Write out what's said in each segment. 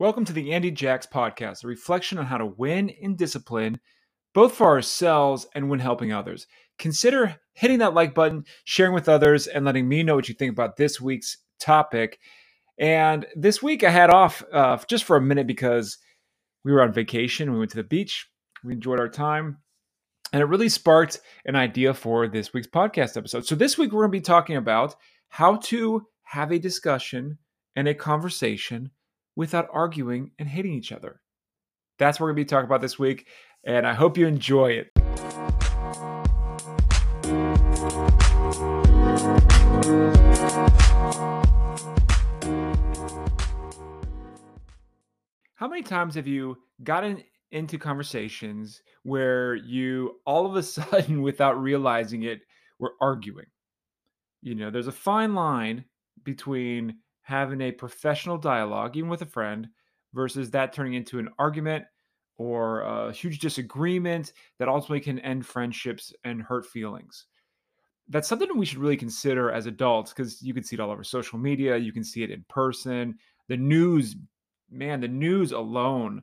Welcome to the Andy Jacks podcast, a reflection on how to win in discipline, both for ourselves and when helping others. Consider hitting that like button, sharing with others, and letting me know what you think about this week's topic. And this week I had off uh, just for a minute because we were on vacation. We went to the beach. We enjoyed our time. And it really sparked an idea for this week's podcast episode. So, this week we're going to be talking about how to have a discussion and a conversation without arguing and hating each other. That's what we're going to be talking about this week, and I hope you enjoy it. How many times have you gotten into conversations where you all of a sudden, without realizing it, were arguing? You know, there's a fine line between having a professional dialogue, even with a friend, versus that turning into an argument or a huge disagreement that ultimately can end friendships and hurt feelings. That's something we should really consider as adults because you can see it all over social media, you can see it in person. The news, man, the news alone,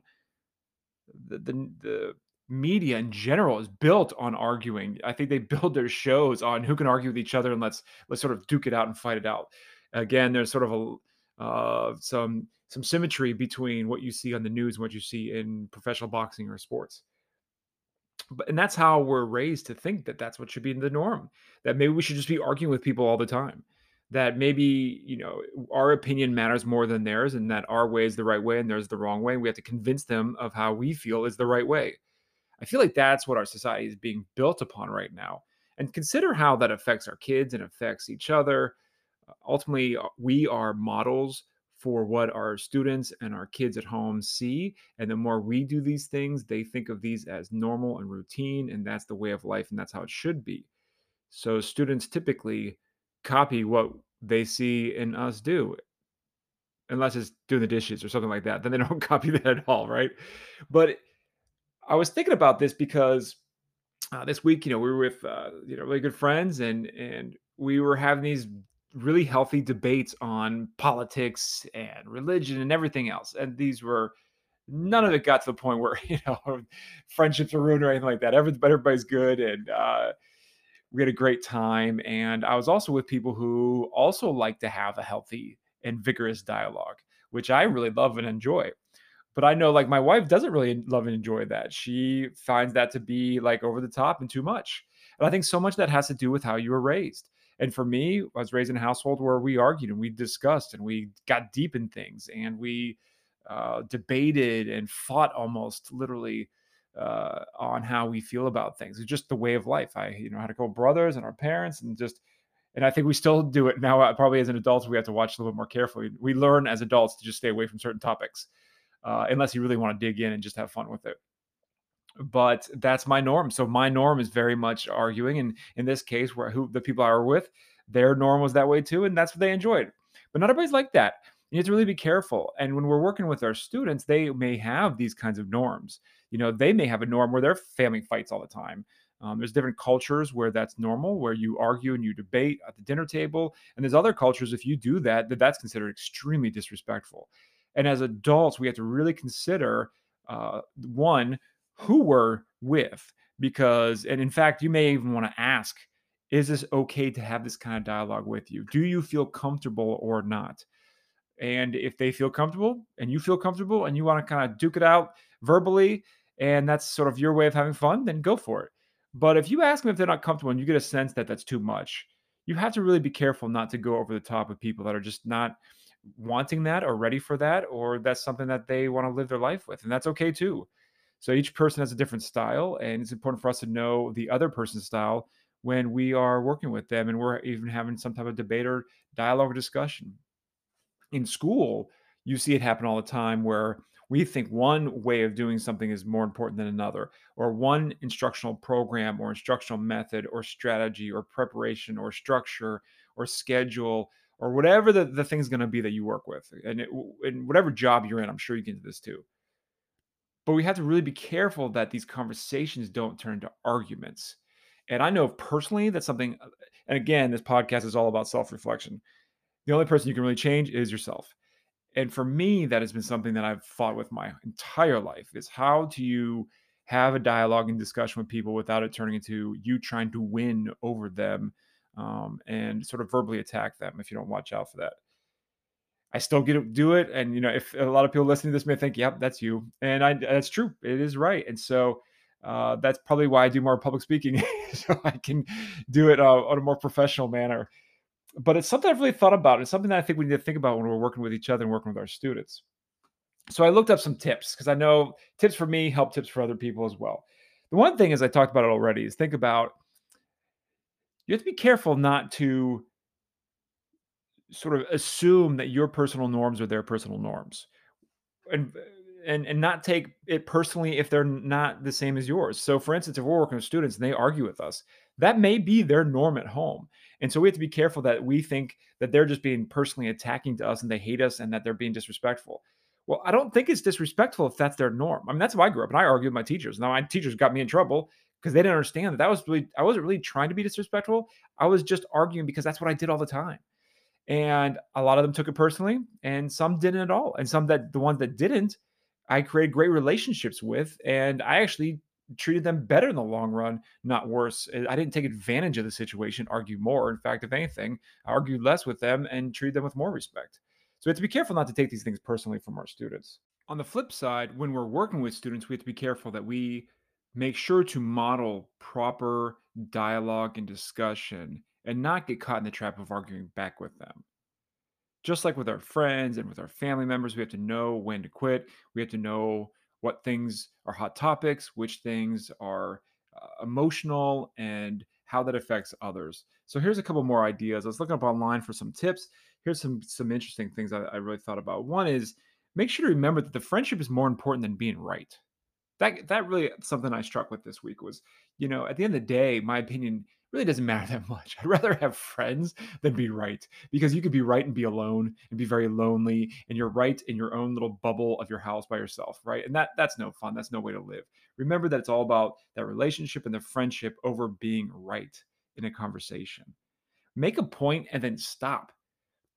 the, the, the media in general is built on arguing. I think they build their shows on who can argue with each other and let's let's sort of duke it out and fight it out again, there's sort of a uh, some some symmetry between what you see on the news and what you see in professional boxing or sports. But and that's how we're raised to think that that's what should be the norm. That maybe we should just be arguing with people all the time. That maybe you know our opinion matters more than theirs, and that our way is the right way and theirs the wrong way. we have to convince them of how we feel is the right way. I feel like that's what our society is being built upon right now. And consider how that affects our kids and affects each other ultimately uh, we are models for what our students and our kids at home see and the more we do these things they think of these as normal and routine and that's the way of life and that's how it should be. So students typically copy what they see in us do unless it's doing the dishes or something like that then they don't copy that at all right? But i was thinking about this because uh, this week you know we were with uh, you know really good friends and and we were having these really healthy debates on politics and religion and everything else. And these were none of it got to the point where you know friendships are ruined or anything like that. everybody's good and uh, we had a great time. And I was also with people who also like to have a healthy and vigorous dialogue, which I really love and enjoy. But I know like my wife doesn't really love and enjoy that. She finds that to be like over the top and too much. And I think so much that has to do with how you were raised. And for me, I was raised in a household where we argued and we discussed and we got deep in things and we uh, debated and fought almost literally uh, on how we feel about things. It's just the way of life. I, you know, had a couple brothers and our parents and just, and I think we still do it now. Uh, probably as an adult, we have to watch a little bit more carefully. We learn as adults to just stay away from certain topics, uh, unless you really want to dig in and just have fun with it but that's my norm. So my norm is very much arguing, and in this case, where who the people I were with, their norm was that way too, and that's what they enjoyed. But not everybody's like that. You have to really be careful. And when we're working with our students, they may have these kinds of norms. You know, they may have a norm where their family fights all the time. Um, there's different cultures where that's normal, where you argue and you debate at the dinner table. And there's other cultures, if you do that, that that's considered extremely disrespectful. And as adults, we have to really consider uh, one, who we're with because and in fact you may even want to ask is this okay to have this kind of dialogue with you? Do you feel comfortable or not? And if they feel comfortable and you feel comfortable and you want to kind of duke it out verbally and that's sort of your way of having fun then go for it. But if you ask them if they're not comfortable and you get a sense that that's too much you have to really be careful not to go over the top with people that are just not wanting that or ready for that or that's something that they want to live their life with and that's okay too so each person has a different style, and it's important for us to know the other person's style when we are working with them and we're even having some type of debate or dialogue or discussion. In school, you see it happen all the time where we think one way of doing something is more important than another, or one instructional program or instructional method or strategy or preparation or structure or schedule or whatever the, the thing's going to be that you work with. And, it, and whatever job you're in, I'm sure you get into this too but we have to really be careful that these conversations don't turn into arguments. And I know personally that's something, uh, and again, this podcast is all about self reflection. The only person you can really change is yourself. And for me, that has been something that I've fought with my entire life is how do you have a dialogue and discussion with people without it turning into you trying to win over them um, and sort of verbally attack them if you don't watch out for that. I still get to do it, and you know, if a lot of people listening to this may think, "Yep, that's you," and I that's true, it is right, and so uh, that's probably why I do more public speaking, so I can do it uh, on a more professional manner. But it's something I've really thought about. It's something that I think we need to think about when we're working with each other and working with our students. So I looked up some tips because I know tips for me help tips for other people as well. The one thing, as I talked about it already, is think about you have to be careful not to sort of assume that your personal norms are their personal norms. And and and not take it personally if they're not the same as yours. So for instance, if we're working with students and they argue with us, that may be their norm at home. And so we have to be careful that we think that they're just being personally attacking to us and they hate us and that they're being disrespectful. Well, I don't think it's disrespectful if that's their norm. I mean, that's how I grew up and I argued with my teachers. Now my teachers got me in trouble because they didn't understand that that was really I wasn't really trying to be disrespectful. I was just arguing because that's what I did all the time. And a lot of them took it personally and some didn't at all. And some that the ones that didn't, I created great relationships with and I actually treated them better in the long run, not worse. I didn't take advantage of the situation, argue more. In fact, if anything, I argued less with them and treated them with more respect. So we have to be careful not to take these things personally from our students. On the flip side, when we're working with students, we have to be careful that we make sure to model proper dialogue and discussion and not get caught in the trap of arguing back with them. Just like with our friends and with our family members, we have to know when to quit. We have to know what things are hot topics, which things are uh, emotional, and how that affects others. So here's a couple more ideas. I was looking up online for some tips. Here's some some interesting things I, I really thought about. One is make sure to remember that the friendship is more important than being right that that really something I struck with this week was, you know, at the end of the day, my opinion really doesn't matter that much. I'd rather have friends than be right because you could be right and be alone and be very lonely and you're right in your own little bubble of your house by yourself, right? And that that's no fun. That's no way to live. Remember that it's all about that relationship and the friendship over being right in a conversation. Make a point and then stop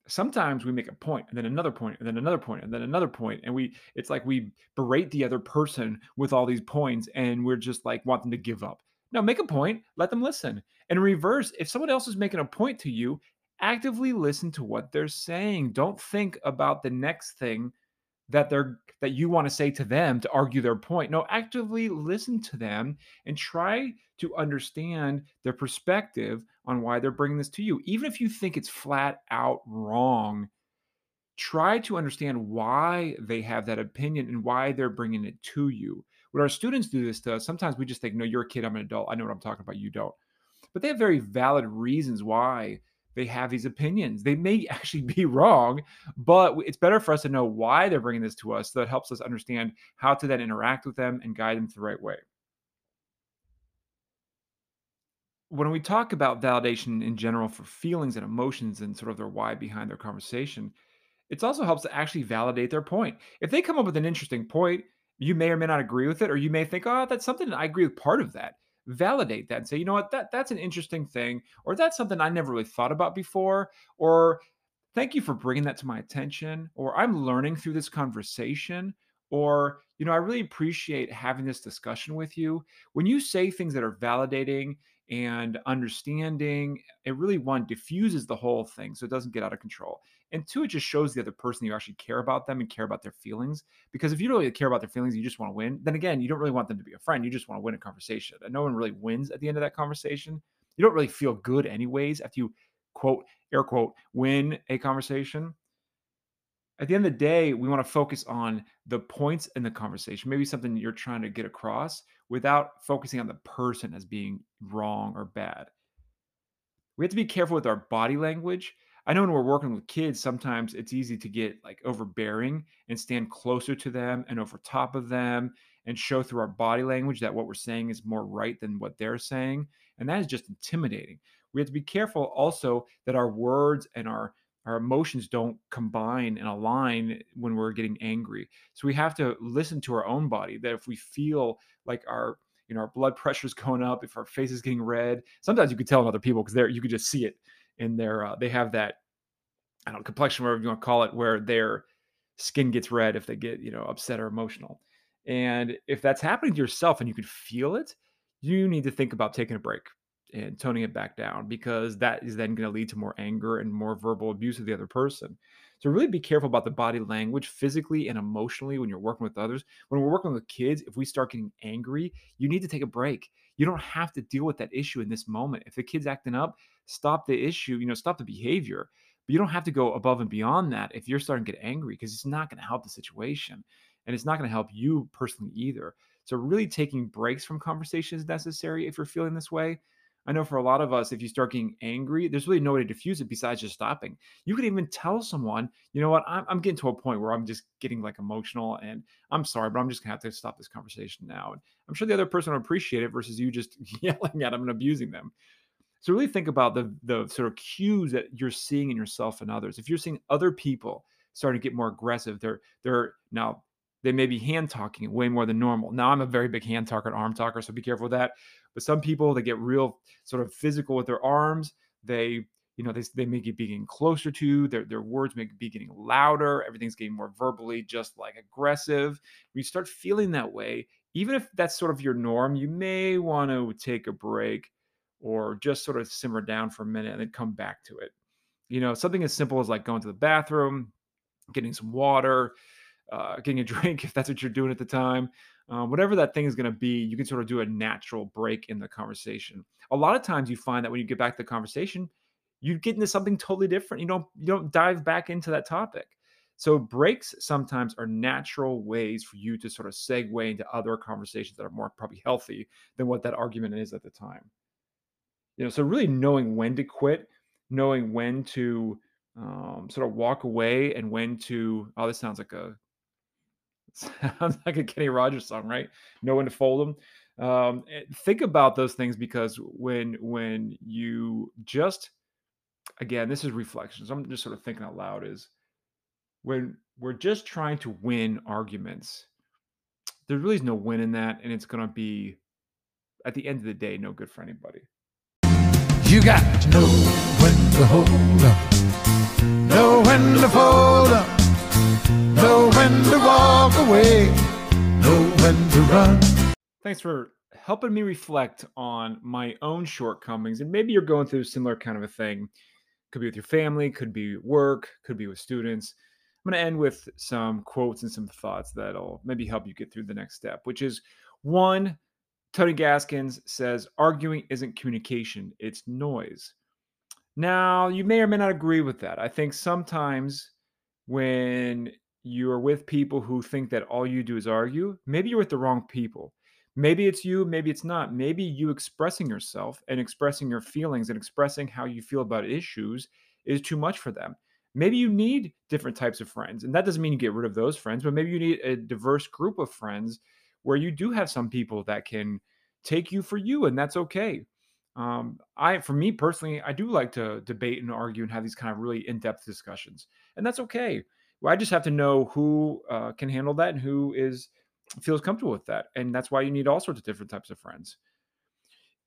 sometimes we make a point and then another point and then another point and then another point and we it's like we berate the other person with all these points and we're just like want them to give up no make a point let them listen and reverse if someone else is making a point to you actively listen to what they're saying don't think about the next thing that they're that you want to say to them to argue their point. No, actively listen to them and try to understand their perspective on why they're bringing this to you. Even if you think it's flat out wrong, try to understand why they have that opinion and why they're bringing it to you. When our students do this to us, sometimes we just think, no, you're a kid, I'm an adult. I know what I'm talking about, you don't. But they have very valid reasons why they have these opinions. They may actually be wrong, but it's better for us to know why they're bringing this to us. So that helps us understand how to then interact with them and guide them to the right way. When we talk about validation in general for feelings and emotions and sort of their why behind their conversation, it also helps to actually validate their point. If they come up with an interesting point, you may or may not agree with it, or you may think, oh, that's something I agree with part of that validate that and say, you know what, that that's an interesting thing, or that's something I never really thought about before, or thank you for bringing that to my attention, or I'm learning through this conversation, or you know, I really appreciate having this discussion with you. When you say things that are validating and understanding, it really one diffuses the whole thing so it doesn't get out of control. And two, it just shows the other person you actually care about them and care about their feelings. Because if you don't really care about their feelings, you just want to win, then again, you don't really want them to be a friend. You just want to win a conversation. And no one really wins at the end of that conversation. You don't really feel good, anyways, after you quote, air quote, win a conversation. At the end of the day, we want to focus on the points in the conversation, maybe something you're trying to get across without focusing on the person as being wrong or bad. We have to be careful with our body language I know when we're working with kids, sometimes it's easy to get like overbearing and stand closer to them and over top of them and show through our body language that what we're saying is more right than what they're saying. And that is just intimidating. We have to be careful also that our words and our our emotions don't combine and align when we're getting angry. So we have to listen to our own body that if we feel like our you know our blood pressure is going up, if our face is getting red, sometimes you could tell in other people because they're you could just see it in their uh, they have that I don't know complexion whatever you want to call it where they're skin gets red if they get, you know, upset or emotional. And if that's happening to yourself and you can feel it, you need to think about taking a break and toning it back down because that is then going to lead to more anger and more verbal abuse of the other person. So really be careful about the body language physically and emotionally when you're working with others. When we're working with kids, if we start getting angry, you need to take a break. You don't have to deal with that issue in this moment. If the kid's acting up, stop the issue, you know, stop the behavior. But you don't have to go above and beyond that if you're starting to get angry because it's not going to help the situation and it's not going to help you personally either. So really taking breaks from conversation is necessary if you're feeling this way. I know for a lot of us, if you start getting angry, there's really no way to diffuse it besides just stopping. You could even tell someone, you know what, I'm, I'm getting to a point where I'm just getting like emotional and I'm sorry, but I'm just gonna have to stop this conversation now. And I'm sure the other person will appreciate it versus you just yelling at them and abusing them. So really think about the the sort of cues that you're seeing in yourself and others. If you're seeing other people starting to get more aggressive, they're they're now they may be hand talking way more than normal. Now I'm a very big hand talker and arm talker, so be careful with that. But some people they get real sort of physical with their arms. They you know they, they may be getting closer to their their words may be getting louder. Everything's getting more verbally just like aggressive. When you start feeling that way, even if that's sort of your norm, you may want to take a break or just sort of simmer down for a minute and then come back to it. You know, something as simple as like going to the bathroom, getting some water, uh, getting a drink if that's what you're doing at the time. Um, whatever that thing is going to be, you can sort of do a natural break in the conversation. A lot of times, you find that when you get back to the conversation, you get into something totally different. You don't you don't dive back into that topic. So breaks sometimes are natural ways for you to sort of segue into other conversations that are more probably healthy than what that argument is at the time. You know, so really knowing when to quit, knowing when to um, sort of walk away, and when to oh, this sounds like a Sounds like a Kenny Rogers song, right? No one to fold them. Um, eh, think about those things because when when you just again, this is reflections. I'm just sort of thinking out loud. Is when we're just trying to win arguments, there really is no win in that, and it's going to be at the end of the day no good for anybody. You got to know when to hold up, know when to fold up know when to walk away, know when to run. Thanks for helping me reflect on my own shortcomings. And maybe you're going through a similar kind of a thing. Could be with your family, could be work, could be with students. I'm going to end with some quotes and some thoughts that'll maybe help you get through the next step, which is one, Tony Gaskins says, arguing isn't communication, it's noise. Now, you may or may not agree with that. I think sometimes when you're with people who think that all you do is argue, maybe you're with the wrong people. Maybe it's you, maybe it's not. Maybe you expressing yourself and expressing your feelings and expressing how you feel about issues is too much for them. Maybe you need different types of friends. And that doesn't mean you get rid of those friends, but maybe you need a diverse group of friends where you do have some people that can take you for you, and that's okay. Um, I, for me personally, I do like to debate and argue and have these kind of really in depth discussions, and that's okay. Well, I just have to know who uh, can handle that and who is feels comfortable with that, and that's why you need all sorts of different types of friends.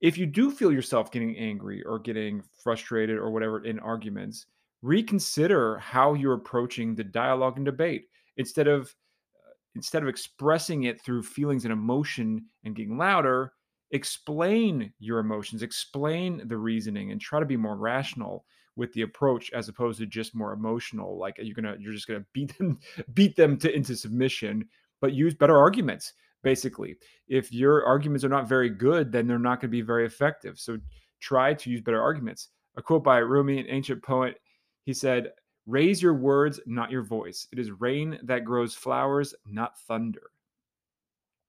If you do feel yourself getting angry or getting frustrated or whatever in arguments, reconsider how you're approaching the dialogue and debate instead of uh, instead of expressing it through feelings and emotion and getting louder explain your emotions explain the reasoning and try to be more rational with the approach as opposed to just more emotional like you're gonna you're just gonna beat them beat them to into submission but use better arguments basically. If your arguments are not very good then they're not going to be very effective. So try to use better arguments. A quote by rumi an ancient poet he said raise your words not your voice. It is rain that grows flowers not thunder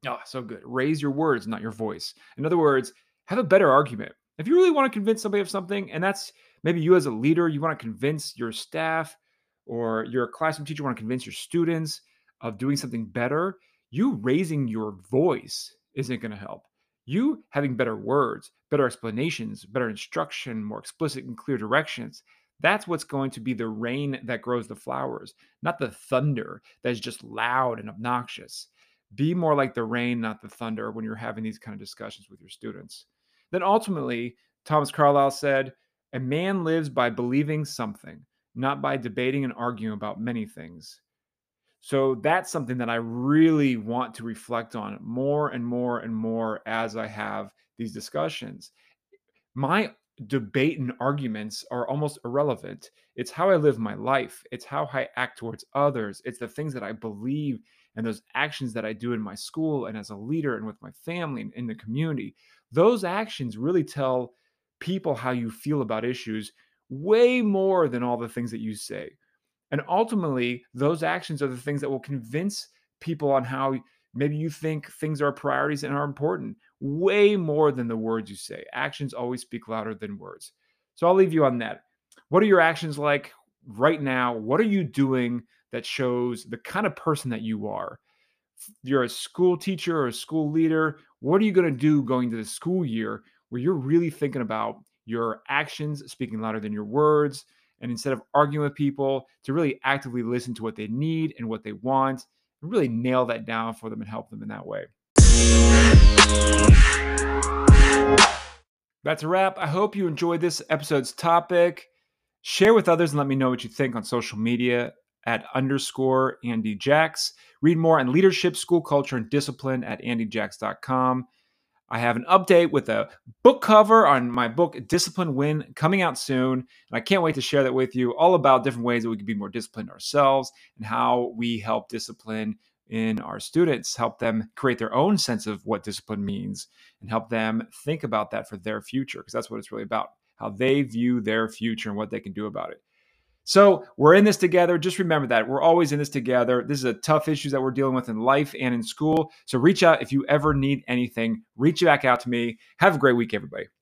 oh so good raise your words not your voice in other words have a better argument if you really want to convince somebody of something and that's maybe you as a leader, you want to convince your staff or you're a classroom teacher, want to convince your students of doing something better, you raising your voice isn't going to help. You having better words, better explanations, better instruction, more explicit and clear directions, that's what's going to be the rain that grows the flowers, not the thunder that is just loud and obnoxious. Be more like the rain, not the thunder, when you're having these kind of discussions with your students. Then ultimately, Thomas Carlyle said, a man lives by believing something, not by debating and arguing about many things. So that's something that I really want to reflect on more and more and more as I have these discussions. My debate and arguments are almost irrelevant. It's how I live my life, it's how I act towards others, it's the things that I believe and those actions that I do in my school and as a leader and with my family and in the community. Those actions really tell people how you feel about issues way more than all the things that you say. And ultimately, those actions are the things that will convince people on how maybe you think things are priorities and are important way more than the words you say. Actions always speak louder than words. So I'll leave you on that. What are your actions like right now? What are you doing that shows the kind of person that you are? You're a school teacher or a school leader. What are you going to do going to the school year where you're really thinking about your actions speaking louder than your words? and instead of arguing with people, to really actively listen to what they need and what they want, and really nail that down for them and help them in that way. That's a wrap. I hope you enjoyed this episode's topic. Share with others and let me know what you think on social media at underscore Andy Jacks. Read more on leadership, school culture, and discipline at andyjacks.com. I have an update with a book cover on my book, Discipline Win, coming out soon. And I can't wait to share that with you, all about different ways that we can be more disciplined ourselves and how we help discipline in our students, help them create their own sense of what discipline means, and help them think about that for their future, because that's what it's really about how they view their future and what they can do about it. So we're in this together. Just remember that we're always in this together. This is a tough issue that we're dealing with in life and in school. So reach out if you ever need anything. Reach back out to me. Have a great week, everybody.